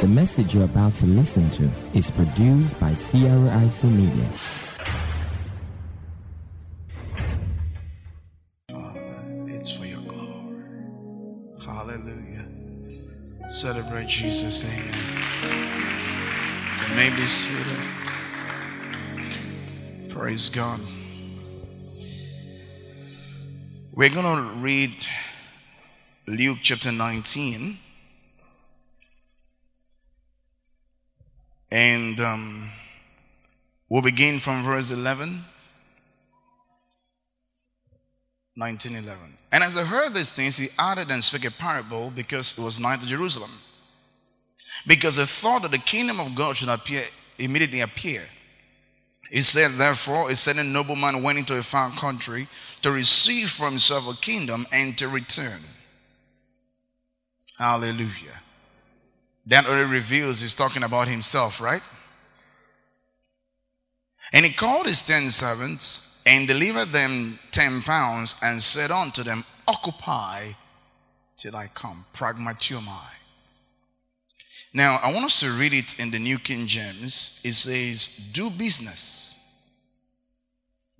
The message you're about to listen to is produced by Sierra IC Media. Father, it's for your glory. Hallelujah. Celebrate Jesus. Amen. You may be seated. Praise God. We're going to read Luke chapter 19. And um, we'll begin from verse 11. 1911. And as I heard these things, he added and spake a parable because it was nigh to Jerusalem. Because the thought that the kingdom of God should appear immediately appear. He said, therefore, a certain nobleman went into a far country to receive for himself a kingdom and to return. Hallelujah. That only reveals he's talking about himself, right? And he called his ten servants and delivered them ten pounds and said unto them, Occupy till I come. Pragmateuomai. Now, I want us to read it in the New King James. It says, Do business.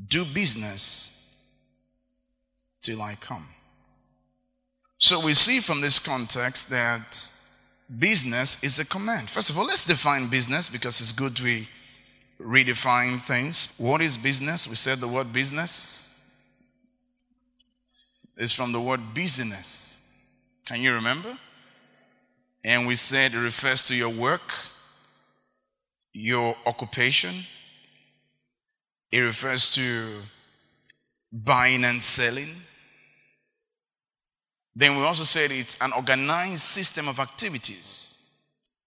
Do business till I come. So we see from this context that business is a command. First of all, let's define business because it's good we redefine things. What is business? We said the word business is from the word business. Can you remember? And we said it refers to your work, your occupation. It refers to buying and selling. Then we also said it's an organized system of activities.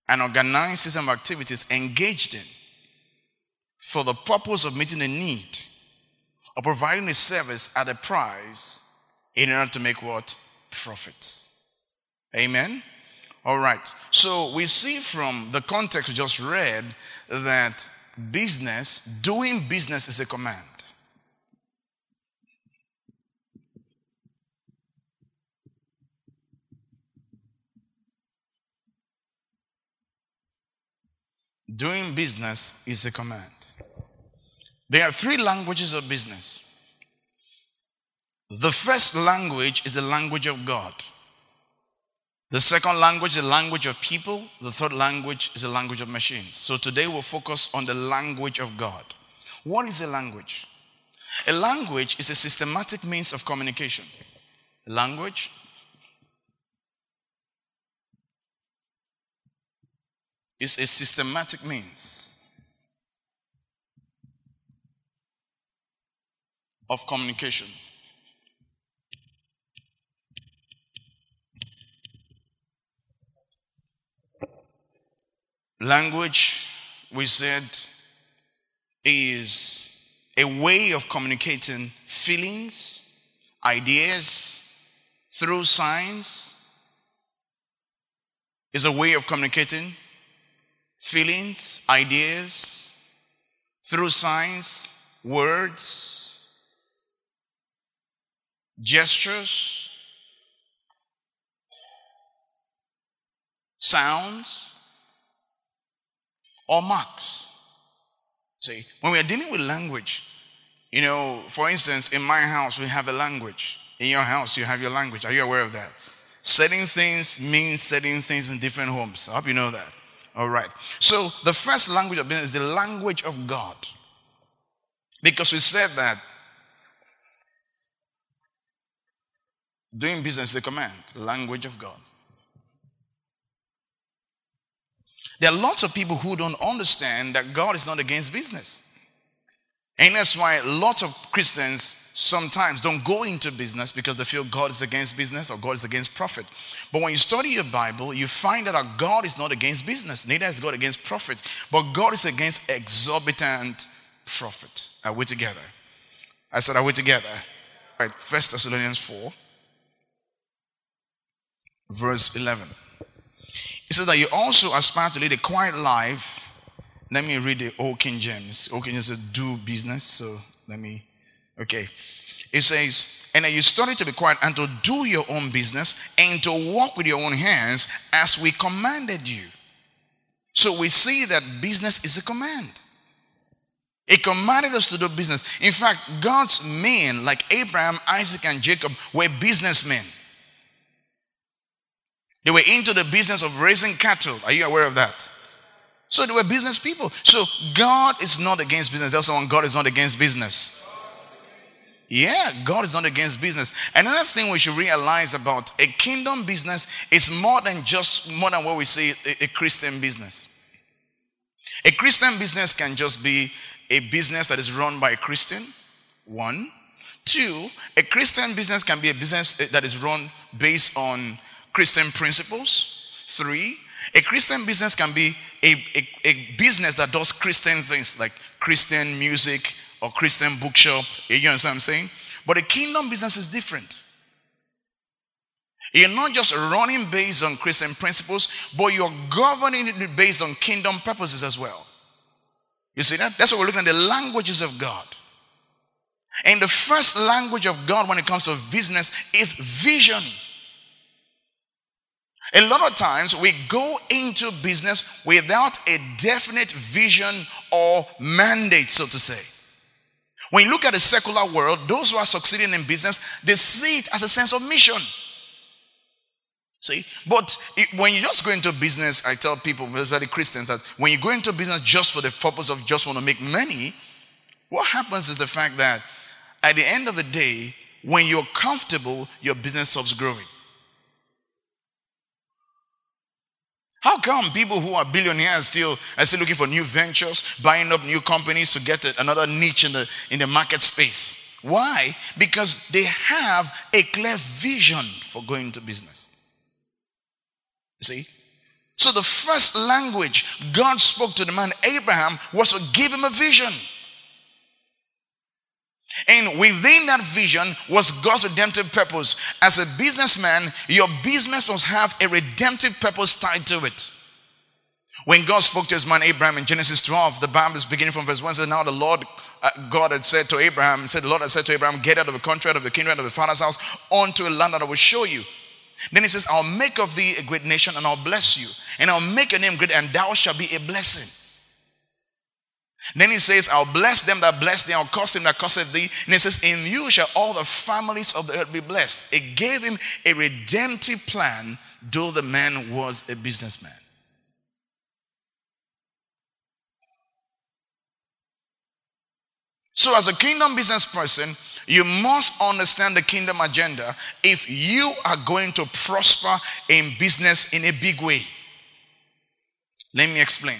An organized system of activities engaged in for the purpose of meeting a need or providing a service at a price in order to make what? Profit. Amen? All right. So we see from the context we just read that business, doing business is a command. Doing business is a command. There are three languages of business. The first language is the language of God. The second language is the language of people. The third language is the language of machines. So today we'll focus on the language of God. What is a language? A language is a systematic means of communication. Language is a systematic means of communication. Language, we said, is a way of communicating feelings, ideas through signs, is a way of communicating feelings, ideas through signs, words, gestures, sounds, or marks. See, when we are dealing with language, you know, for instance, in my house, we have a language. In your house, you have your language. Are you aware of that? Setting things means setting things in different homes. I hope you know that. All right. So, the first language of business is the language of God. Because we said that doing business is a command, language of God. There are lots of people who don't understand that God is not against business. And that's why lots of Christians sometimes don't go into business because they feel God is against business or God is against profit. But when you study your Bible, you find that God is not against business, neither is God against profit, but God is against exorbitant profit. Are we together? I said, Are we together? All right, First Thessalonians 4, verse 11. It says that you also aspire to lead a quiet life. Let me read the Old King James. Old King James says, do business. So let me, okay. It says, and you study to be quiet and to do your own business and to work with your own hands as we commanded you. So we see that business is a command. He commanded us to do business. In fact, God's men, like Abraham, Isaac, and Jacob, were businessmen. They were into the business of raising cattle. Are you aware of that? So they were business people. So God is not against business. Tell someone God is not against business. Yeah, God is not against business. Another thing we should realize about a kingdom business is more than just more than what we say a, a Christian business. A Christian business can just be a business that is run by a Christian. One. Two, a Christian business can be a business that is run based on Christian principles. Three, a Christian business can be a, a, a, business that does Christian things like Christian music or Christian bookshop. You understand what I'm saying? But a kingdom business is different. You're not just running based on Christian principles, but you're governing it based on kingdom purposes as well. You see that? That's what we're looking at the languages of God. And the first language of God when it comes to business is vision. A lot of times we go into business without a definite vision or mandate, so to say. When you look at the secular world, those who are succeeding in business, they see it as a sense of mission. See? But it, when you just go into business, I tell people, especially Christians, that when you go into business just for the purpose of just want to make money, what happens is the fact that at the end of the day, when you're comfortable, your business stops growing. How come people who are billionaires still are still looking for new ventures, buying up new companies to get another niche in the, in the market space? Why? Because they have a clear vision for going into business. You see? So the first language God spoke to the man Abraham was to give him a vision. And within that vision was God's redemptive purpose. As a businessman, your business must have a redemptive purpose tied to it. When God spoke to his man Abraham in Genesis 12, the Bible is beginning from verse 1 says, Now the Lord uh, God had said to Abraham, said, The Lord had said to Abraham, Get out of the country, out of the kingdom, out of the father's house, onto a land that I will show you. Then he says, I'll make of thee a great nation and I'll bless you. And I'll make your name great, and thou shalt be a blessing. Then he says, I'll bless them that bless thee, I'll curse them that curseth thee. And he says, In you shall all the families of the earth be blessed. It gave him a redemptive plan, though the man was a businessman. So, as a kingdom business person, you must understand the kingdom agenda if you are going to prosper in business in a big way. Let me explain.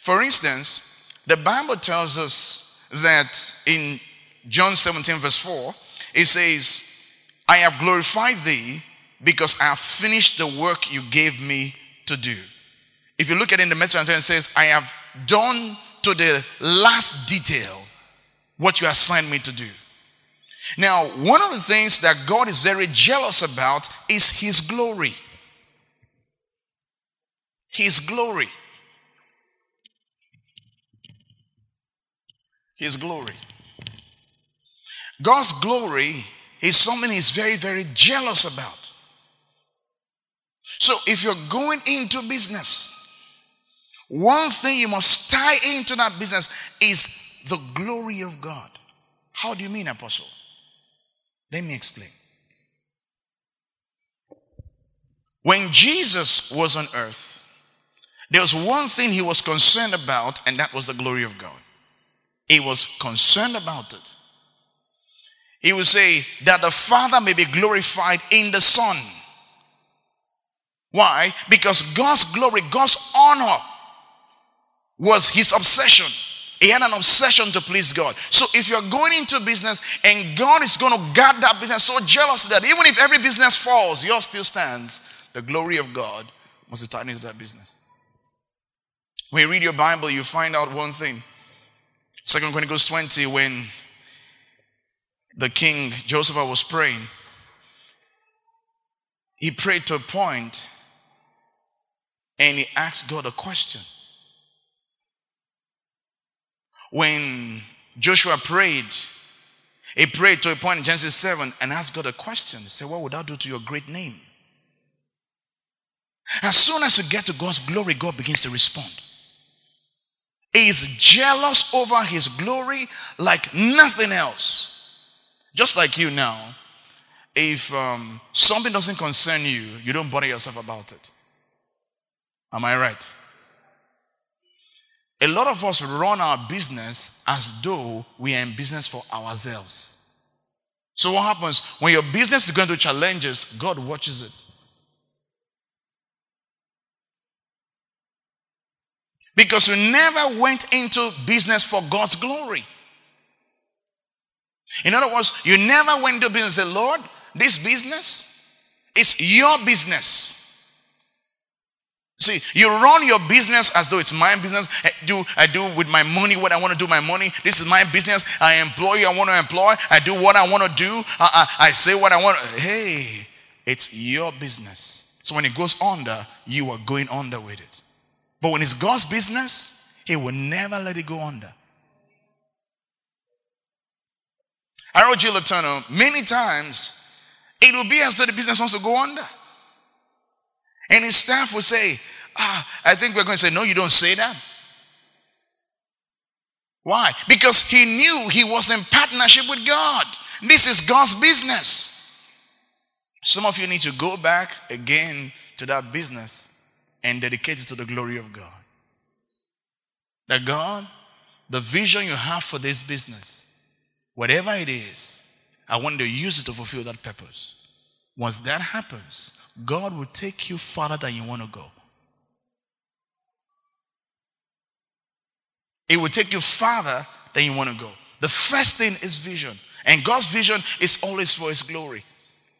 For instance, the Bible tells us that in John 17, verse 4, it says, I have glorified thee because I have finished the work you gave me to do. If you look at it in the message, it says, I have done to the last detail what you assigned me to do. Now, one of the things that God is very jealous about is His glory. His glory. His glory. God's glory is something He's very, very jealous about. So if you're going into business, one thing you must tie into that business is the glory of God. How do you mean, Apostle? Let me explain. When Jesus was on earth, there was one thing he was concerned about, and that was the glory of God. He was concerned about it. He would say that the Father may be glorified in the Son. Why? Because God's glory, God's honor was his obsession. He had an obsession to please God. So if you're going into business and God is going to guard that business so jealous that even if every business falls, yours still stands, the glory of God must be tied into that business. When you read your Bible, you find out one thing Second Chronicles 20, when the king Joseph was praying, he prayed to a point and he asked God a question. When Joshua prayed, he prayed to a point in Genesis 7 and asked God a question. He said, What would I do to your great name? As soon as you get to God's glory, God begins to respond. Is jealous over his glory like nothing else. Just like you now, if um, something doesn't concern you, you don't bother yourself about it. Am I right? A lot of us run our business as though we are in business for ourselves. So, what happens when your business is going through challenges? God watches it. Because you never went into business for God's glory. In other words, you never went to business and Lord, this business is your business. See, you run your business as though it's my business. I do, I do with my money what I want to do my money. This is my business. I employ you, I want to employ. I do what I want to do. I, I, I say what I want. Hey, it's your business. So when it goes under, you are going under with it. But when it's God's business, He will never let it go under. Harold G. Letourneau, many times, it will be as though the business wants to go under. And his staff will say, Ah, I think we're going to say, No, you don't say that. Why? Because he knew he was in partnership with God. This is God's business. Some of you need to go back again to that business and dedicate it to the glory of God. That God, the vision you have for this business, whatever it is, I want to use it to fulfill that purpose. Once that happens, God will take you farther than you want to go. It will take you farther than you want to go. The first thing is vision. And God's vision is always for His glory.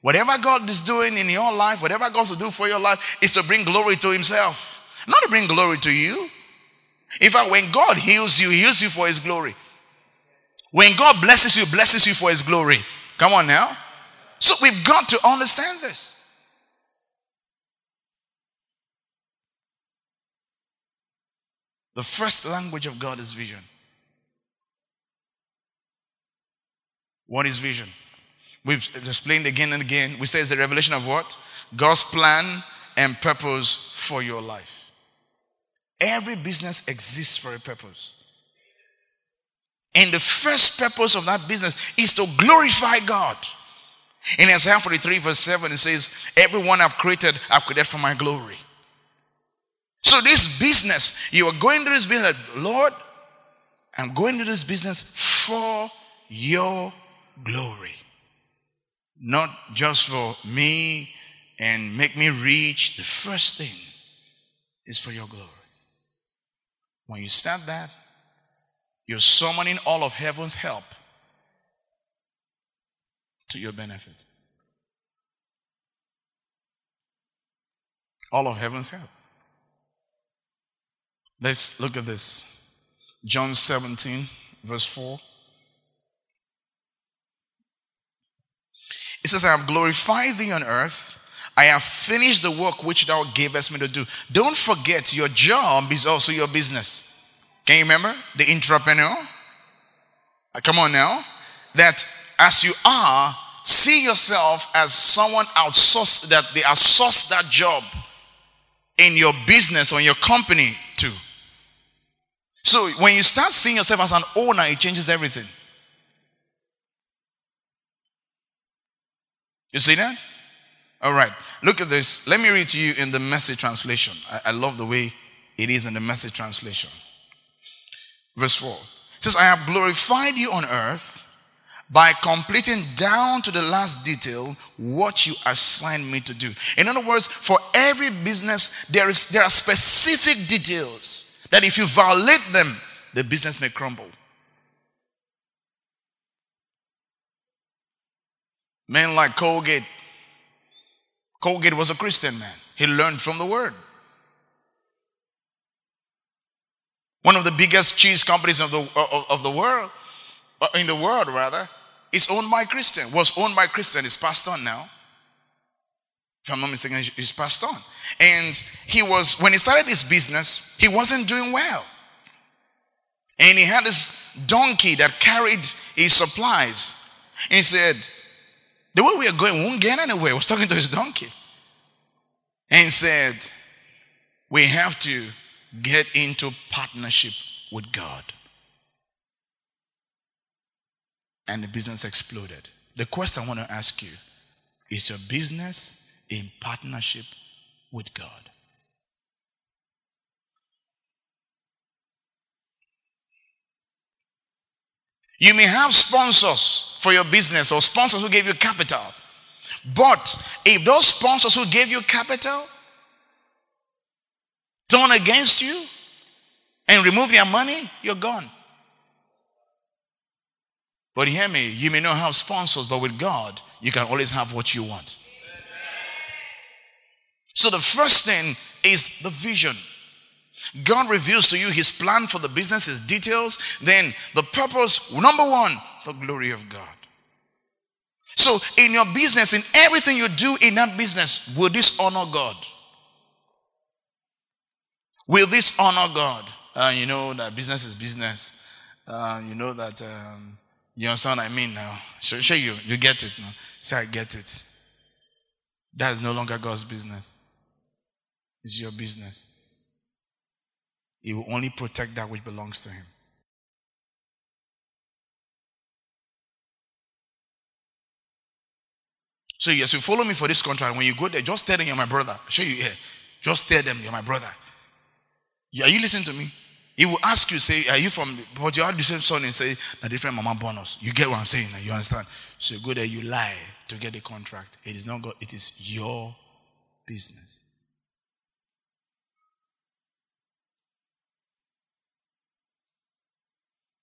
Whatever God is doing in your life, whatever God will do for your life, is to bring glory to Himself, not to bring glory to you. In fact, when God heals you, He heals you for His glory. When God blesses you, blesses you for His glory. Come on now. So we've got to understand this. The first language of God is vision. What is vision? We've explained again and again. We say it's a revelation of what? God's plan and purpose for your life. Every business exists for a purpose. And the first purpose of that business is to glorify God. In Isaiah 43, verse 7, it says, Everyone I've created, I've created for my glory. So, this business, you are going to this business, Lord, I'm going to this business for your glory. Not just for me and make me rich. The first thing is for your glory. When you start that, you're summoning all of heaven's help to your benefit. All of heaven's help. Let's look at this. John 17, verse 4. It says, I have glorified thee on earth. I have finished the work which thou gavest me to do. Don't forget, your job is also your business. Can you remember? The entrepreneur. Uh, come on now. That as you are, see yourself as someone outsourced that they outsource that job in your business or in your company too. So when you start seeing yourself as an owner, it changes everything. You see that? All right. Look at this. Let me read to you in the message translation. I, I love the way it is in the message translation. Verse 4 it says, I have glorified you on earth by completing down to the last detail what you assigned me to do. In other words, for every business, there, is, there are specific details that if you violate them, the business may crumble. Men like Colgate. Colgate was a Christian man. He learned from the word. One of the biggest cheese companies of the, of, of the world, uh, in the world rather, is owned by Christian, was owned by Christian, is passed on now. If I'm not mistaken, he's passed on. And he was, when he started his business, he wasn't doing well. And he had this donkey that carried his supplies. He said, The way we are going, we won't get anywhere. He was talking to his donkey. and said, We have to get into partnership with God. And the business exploded. The question I want to ask you is your business in partnership with God? You may have sponsors for your business or sponsors who gave you capital. But if those sponsors who gave you capital turn against you and remove their money, you're gone. But hear me, you may not have sponsors, but with God, you can always have what you want. So the first thing is the vision. God reveals to you his plan for the business, his details. Then the purpose, number one, the glory of God. So in your business, in everything you do in that business, will this honor God? Will this honor God? Uh, you know that business is business. Uh, you know that um, you understand what I mean now. Show, show you, you get it now. Say, I get it. That is no longer God's business. It's your business. He will only protect that which belongs to Him. So, yes, you follow me for this contract. When you go there, just tell them you're my brother. I'll show you here. Just tell them you're my brother. Are you listening to me? He will ask you, say, Are you from, but you have the same son and say, A different mama bonus. You get what I'm saying? You understand? So you go there, you lie to get the contract. It is not God, it is your business.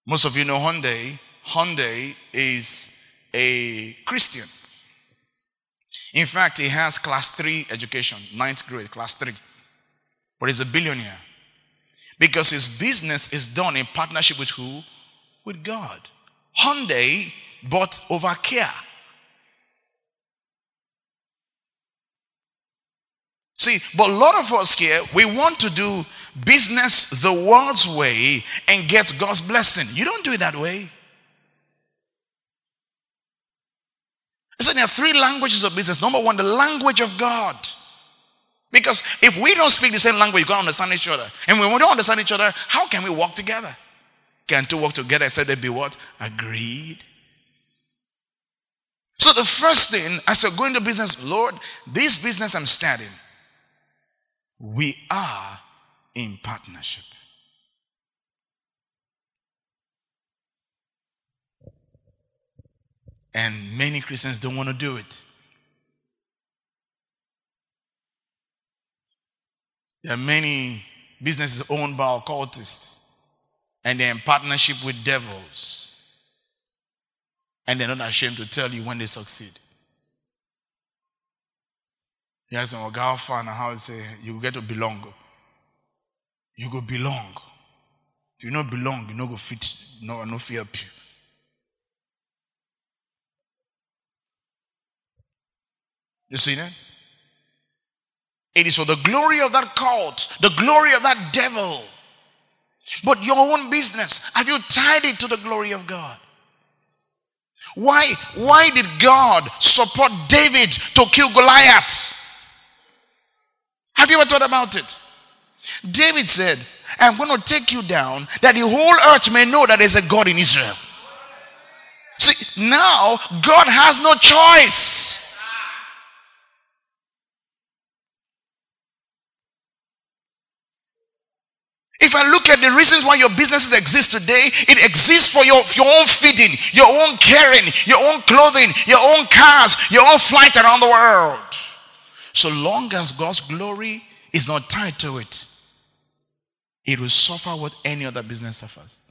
Most of you know Hyundai. Hyundai is a Christian. In fact, he has class 3 education, ninth grade, class 3. But he's a billionaire. Because his business is done in partnership with who? With God. Hyundai bought over Kia. See, but a lot of us here, we want to do business the world's way and get God's blessing. You don't do it that way. So there are three languages of business. Number one, the language of God. Because if we don't speak the same language, we can't understand each other. And when we don't understand each other, how can we work together? Can two work together except they be what? Agreed. So the first thing, as you're going to business, Lord, this business I'm starting, we are in partnership. And many Christians don't want to do it. There are many businesses owned by occultists, and they're in partnership with devils. And they're not ashamed to tell you when they succeed. Yes, and God fan how to say you get to belong. You go belong. If you not belong, you no go fit, no, no fear you. You see that? It is for the glory of that cult, the glory of that devil. But your own business, have you tied it to the glory of God? Why, why did God support David to kill Goliath? Have you ever thought about it? David said, I'm going to take you down that the whole earth may know that there's a God in Israel. See, now God has no choice. If I look at the reasons why your businesses exist today, it exists for your, your own feeding, your own caring, your own clothing, your own cars, your own flight around the world. So long as God's glory is not tied to it, it will suffer what any other business suffers.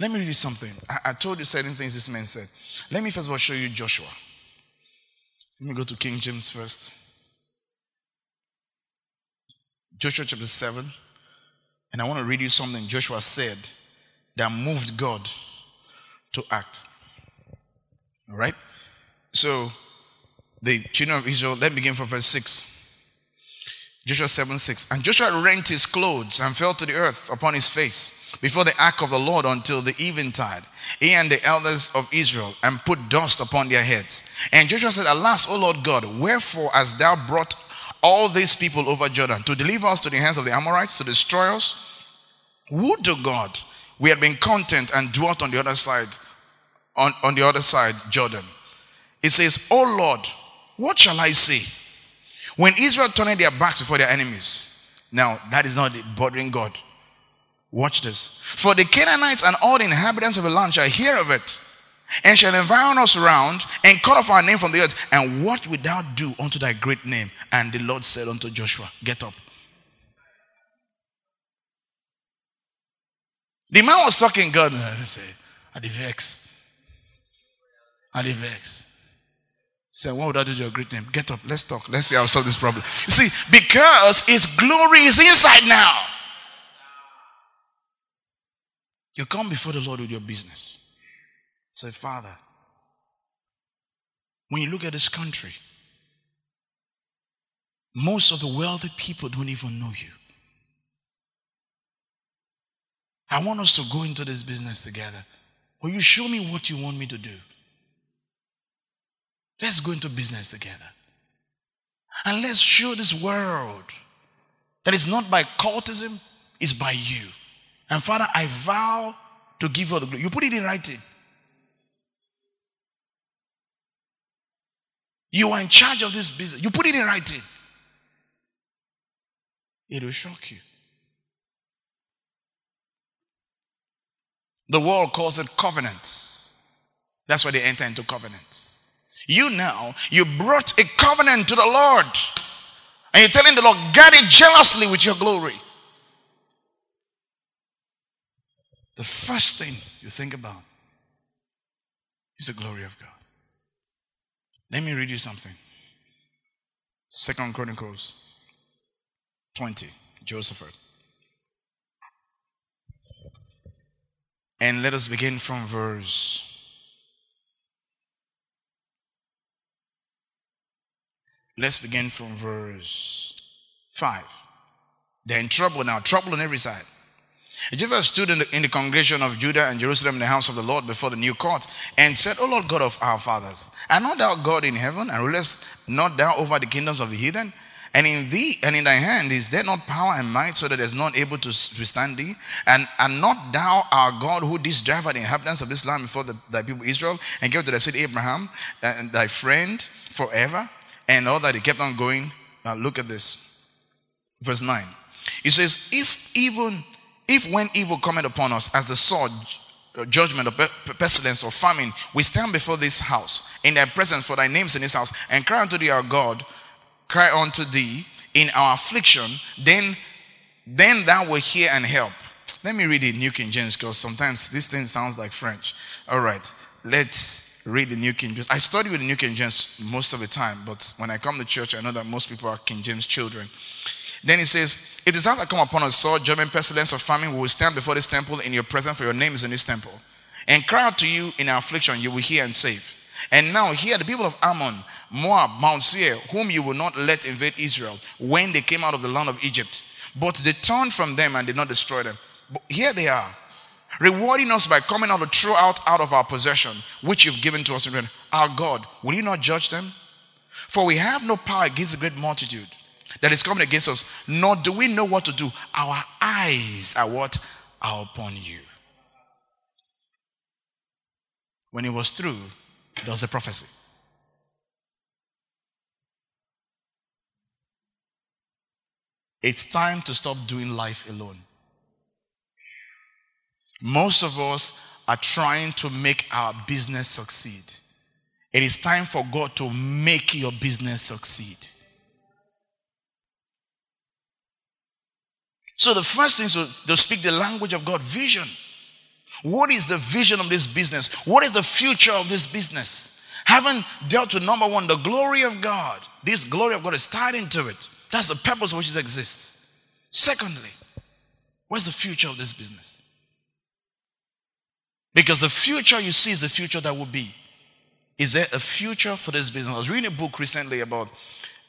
Let me read you something. I, I told you certain things this man said. Let me first of all show you Joshua. Let me go to King James first. Joshua chapter 7. And I want to read you something Joshua said that moved God to act. All right? So, the children of Israel, let me begin from verse 6. Joshua 7 6. And Joshua rent his clothes and fell to the earth upon his face before the ark of the Lord until the eventide, he and the elders of Israel, and put dust upon their heads. And Joshua said, Alas, O Lord God, wherefore hast thou brought all these people over Jordan to deliver us to the hands of the Amorites, to destroy us? Would to God we had been content and dwelt on the other side, on, on the other side, Jordan. It says, Oh Lord, what shall I say? When Israel turned their backs before their enemies. Now, that is not the bothering God. Watch this. For the Canaanites and all the inhabitants of the land shall hear of it, and shall environ us round, and cut off our name from the earth. And what wilt thou do unto thy great name? And the Lord said unto Joshua, Get up. The man was talking God, I said, I the vex. I the vex. Say, what would I do to your great name? Get up, let's talk. Let's see how solve this problem. You see, because His glory is inside now. You come before the Lord with your business. Say, Father, when you look at this country, most of the wealthy people don't even know you. I want us to go into this business together. Will you show me what you want me to do? Let's go into business together. And let's show this world that it's not by cultism, it's by you. And Father, I vow to give you the glory. You put it in writing. You are in charge of this business. You put it in writing. It will shock you. The world calls it covenants. That's why they enter into covenants. You now, you brought a covenant to the Lord. And you're telling the Lord, guard it jealously with your glory. The first thing you think about is the glory of God. Let me read you something. Second Chronicles 20, Joseph. And let us begin from verse. Let's begin from verse 5. They're in trouble now, trouble on every side. Jehoshaphat stood in the, in the congregation of Judah and Jerusalem in the house of the Lord before the new court and said, O Lord God of our fathers, are not thou God in heaven and rulest not thou over the kingdoms of the heathen? And in thee and in thy hand is there not power and might, so that there's none able to withstand thee? And and not thou our God who didst drive out the inhabitants of this land before the, thy people Israel and gave to thy seed Abraham and thy friend forever? And all that he kept on going. Now look at this. Verse 9. He says, If even if when evil cometh upon us as the sword, uh, judgment or pestilence or famine, we stand before this house in thy presence for thy names in this house and cry unto thee our God cry unto thee in our affliction, then then thou will hear and help. Let me read the New King James because sometimes this thing sounds like French. All right, let's read the New King James. I study with the New King James most of the time, but when I come to church, I know that most people are King James children. Then he says, If that come upon us, sword, German pestilence, or famine, we will stand before this temple in your presence, for your name is in this temple. And cry out to you in our affliction, you will hear and save. And now, here, the people of Ammon Moab, Mount Seir, whom you will not let invade Israel when they came out of the land of Egypt. But they turned from them and did not destroy them. But here they are, rewarding us by coming out to throw out out of our possession, which you've given to us. Our God, will you not judge them? For we have no power against the great multitude that is coming against us, nor do we know what to do. Our eyes are what are upon you. When it was through, was a prophecy. It's time to stop doing life alone. Most of us are trying to make our business succeed. It is time for God to make your business succeed. So, the first thing is to, speak the language of God vision. What is the vision of this business? What is the future of this business? Having dealt with number one, the glory of God, this glory of God is tied into it. That's the purpose which exists. Secondly, what's the future of this business? Because the future you see is the future that will be. Is there a future for this business? I was reading a book recently about,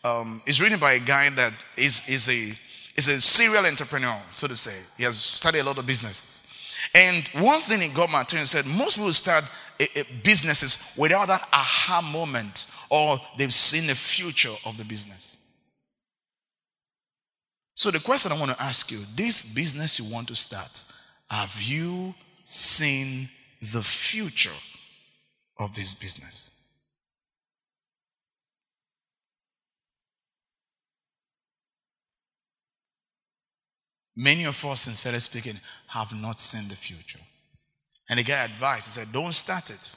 um, it's written by a guy that is, is, a, is a serial entrepreneur, so to say. He has studied a lot of businesses. And one thing he got my attention said most people start a, a businesses without that aha moment or they've seen the future of the business. So the question I want to ask you, this business you want to start, have you seen the future of this business? Many of us, sincerely speaking, have not seen the future. And the guy advised, he said, Don't start it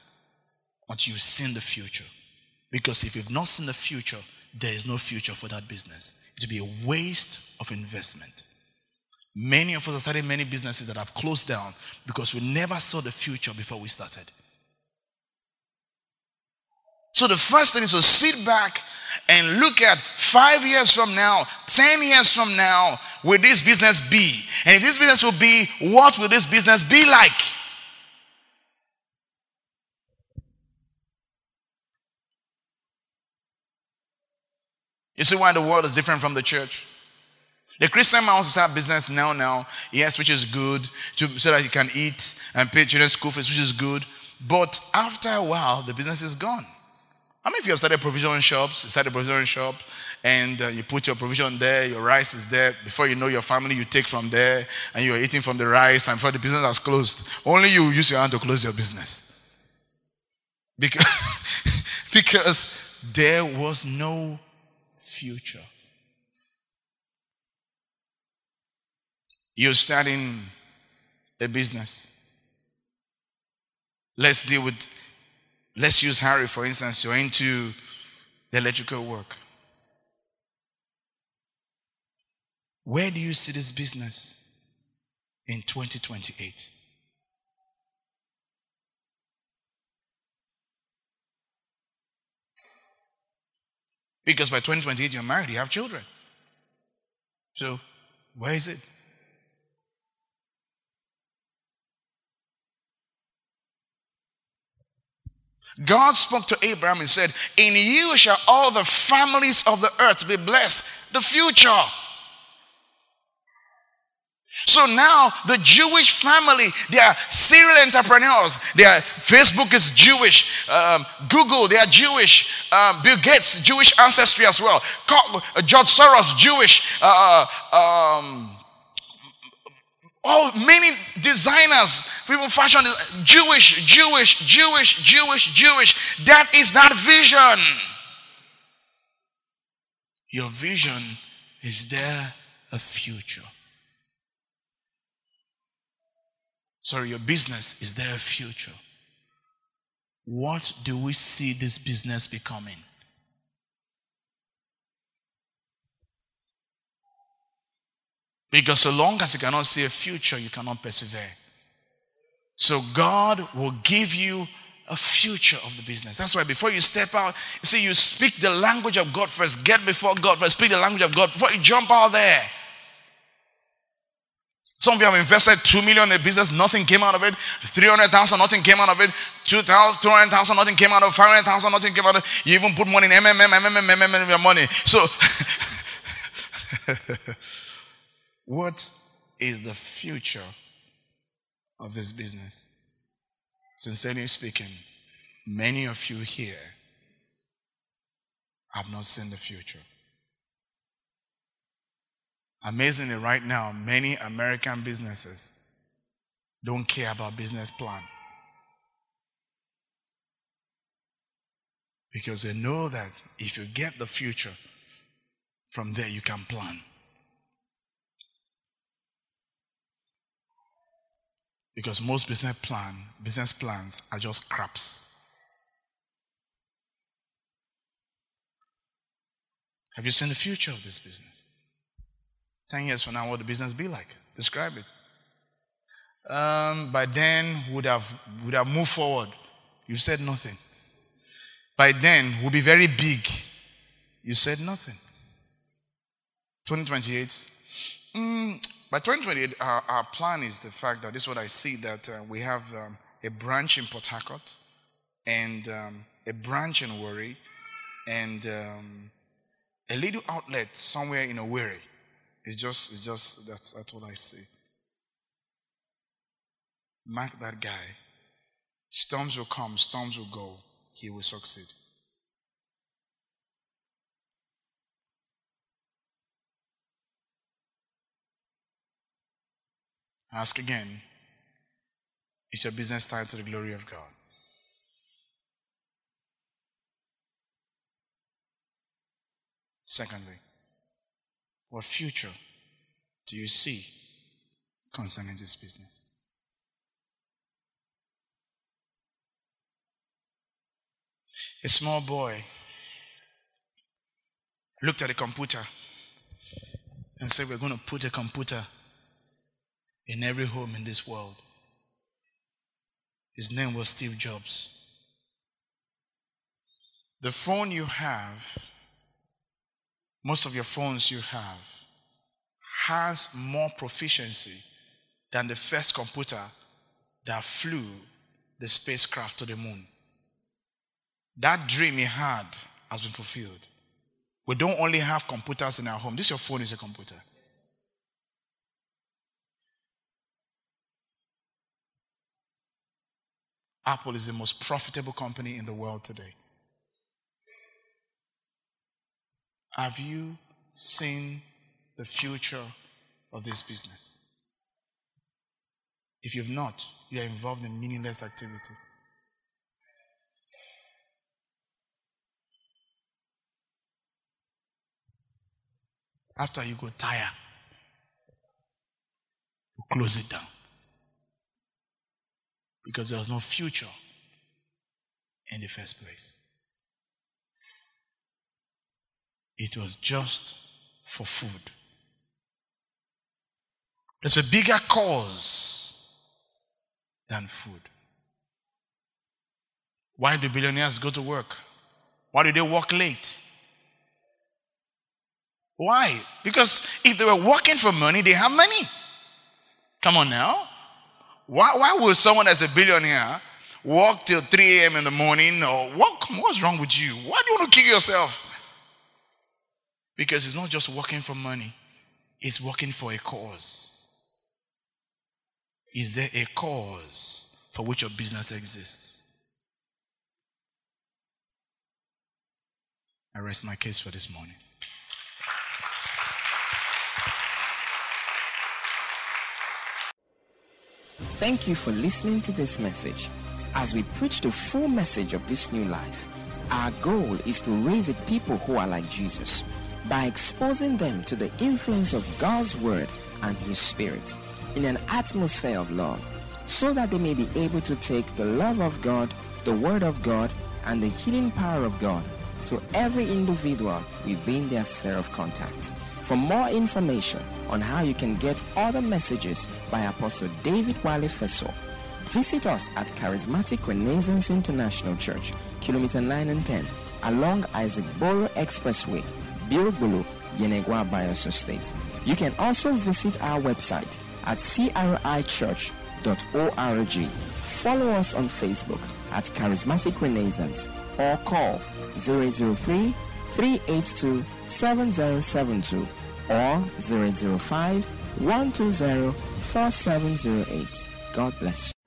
until you've seen the future. Because if you've not seen the future, there is no future for that business. It will be a waste of investment. Many of us are starting many businesses that have closed down because we never saw the future before we started. So the first thing is to sit back and look at five years from now, 10 years from now, will this business be? And if this business will be, what will this business be like? You see why the world is different from the church? The Christian man wants to start business now, now, yes, which is good, to, so that he can eat and pay children's school fees, which is good. But after a while, the business is gone. How many of you have started provision shops? You started provision shop and uh, you put your provision there, your rice is there. Before you know your family, you take from there and you're eating from the rice, and before the business has closed, only you use your hand to close your business. Because, because there was no future. You're starting a business. Let's deal with Let's use Harry, for instance. You're into the electrical work. Where do you see this business in 2028? Because by 2028, you're married, you have children. So, where is it? God spoke to Abraham and said, In you shall all the families of the earth be blessed. The future. So now the Jewish family, they are serial entrepreneurs. Their Facebook is Jewish. Um, Google, they are Jewish. Uh, Bill Gates, Jewish ancestry as well. George Soros, Jewish. Uh, uh um, Oh, many designers, people fashion, Jewish, Jewish, Jewish, Jewish, Jewish. That is not vision. Your vision is there a future. Sorry, your business is there a future. What do we see this business becoming? Because so long as you cannot see a future, you cannot persevere. So God will give you a future of the business. That's why before you step out, you see, you speak the language of God first. Get before God first. Speak the language of God before you jump out there. Some of you have invested two million in a business, nothing came out of it. Three hundred thousand, nothing came out of it. Two thousand, two hundred thousand, nothing came out of it. Five hundred thousand, nothing came out of it. You even put money in MMM, MMM, MMM, your money. So. What is the future of this business? Sincerely speaking, many of you here have not seen the future. Amazingly, right now, many American businesses don't care about business plan. Because they know that if you get the future, from there you can plan. Because most business plan, business plans are just scraps. Have you seen the future of this business? Ten years from now, what the business be like? Describe it. Um, by then, would have would have moved forward. You said nothing. By then, we'll be very big. You said nothing. 2028. Mm, by 2028, our, our, plan is the fact that this is what I see that uh, we have um, a branch in Port Harcourt and um, a branch in Warri and um, a little outlet somewhere in Owerri. It's just, it's just that's, that's what I see. Mark that guy. Storms will come, storms will go. He will succeed. Ask again. Is your business tied to the glory of God? Secondly, what future do you see concerning this business? A small boy looked at a computer and said, We're going to put a computer in every home in this world. His name was Steve Jobs. The phone you have, most of your phones you have, has more proficiency than the first computer that flew the spacecraft to the moon. That dream he had has been fulfilled. We don't only have computers in our home. This your phone is a computer. Apple is the most profitable company in the world today. Have you seen the future of this business? If you've not, you are involved in meaningless activity. After you go tire, you close it down because there was no future in the first place. It was just for food. There's a bigger cause than food. Why do billionaires go to work? Why do they work late? Why? Because if they were working for money, they have money. Come on now. Why, why would someone as a billionaire walk till 3 a.m. in the morning or what, what's wrong with you? Why do you want to kill yourself? Because it's not just working for money, it's working for a cause. Is there a cause for which your business exists? I rest my case for this morning. Thank you for listening to this message. As we preach the full message of this new life, our goal is to raise a people who are like Jesus by exposing them to the influence of God's Word and His Spirit in an atmosphere of love so that they may be able to take the love of God, the Word of God, and the healing power of God to every individual within their sphere of contact. For more information on how you can get other messages by Apostle David Wale Feso, visit us at Charismatic Renaissance International Church, Kilometer 9 and 10, along Isaac Boro Expressway, Birubulu, Yenagoa, Bayelsa State. You can also visit our website at crichurch.org. Follow us on Facebook at Charismatic Renaissance or call 003 382 7072 or 005 120 4708. God bless you.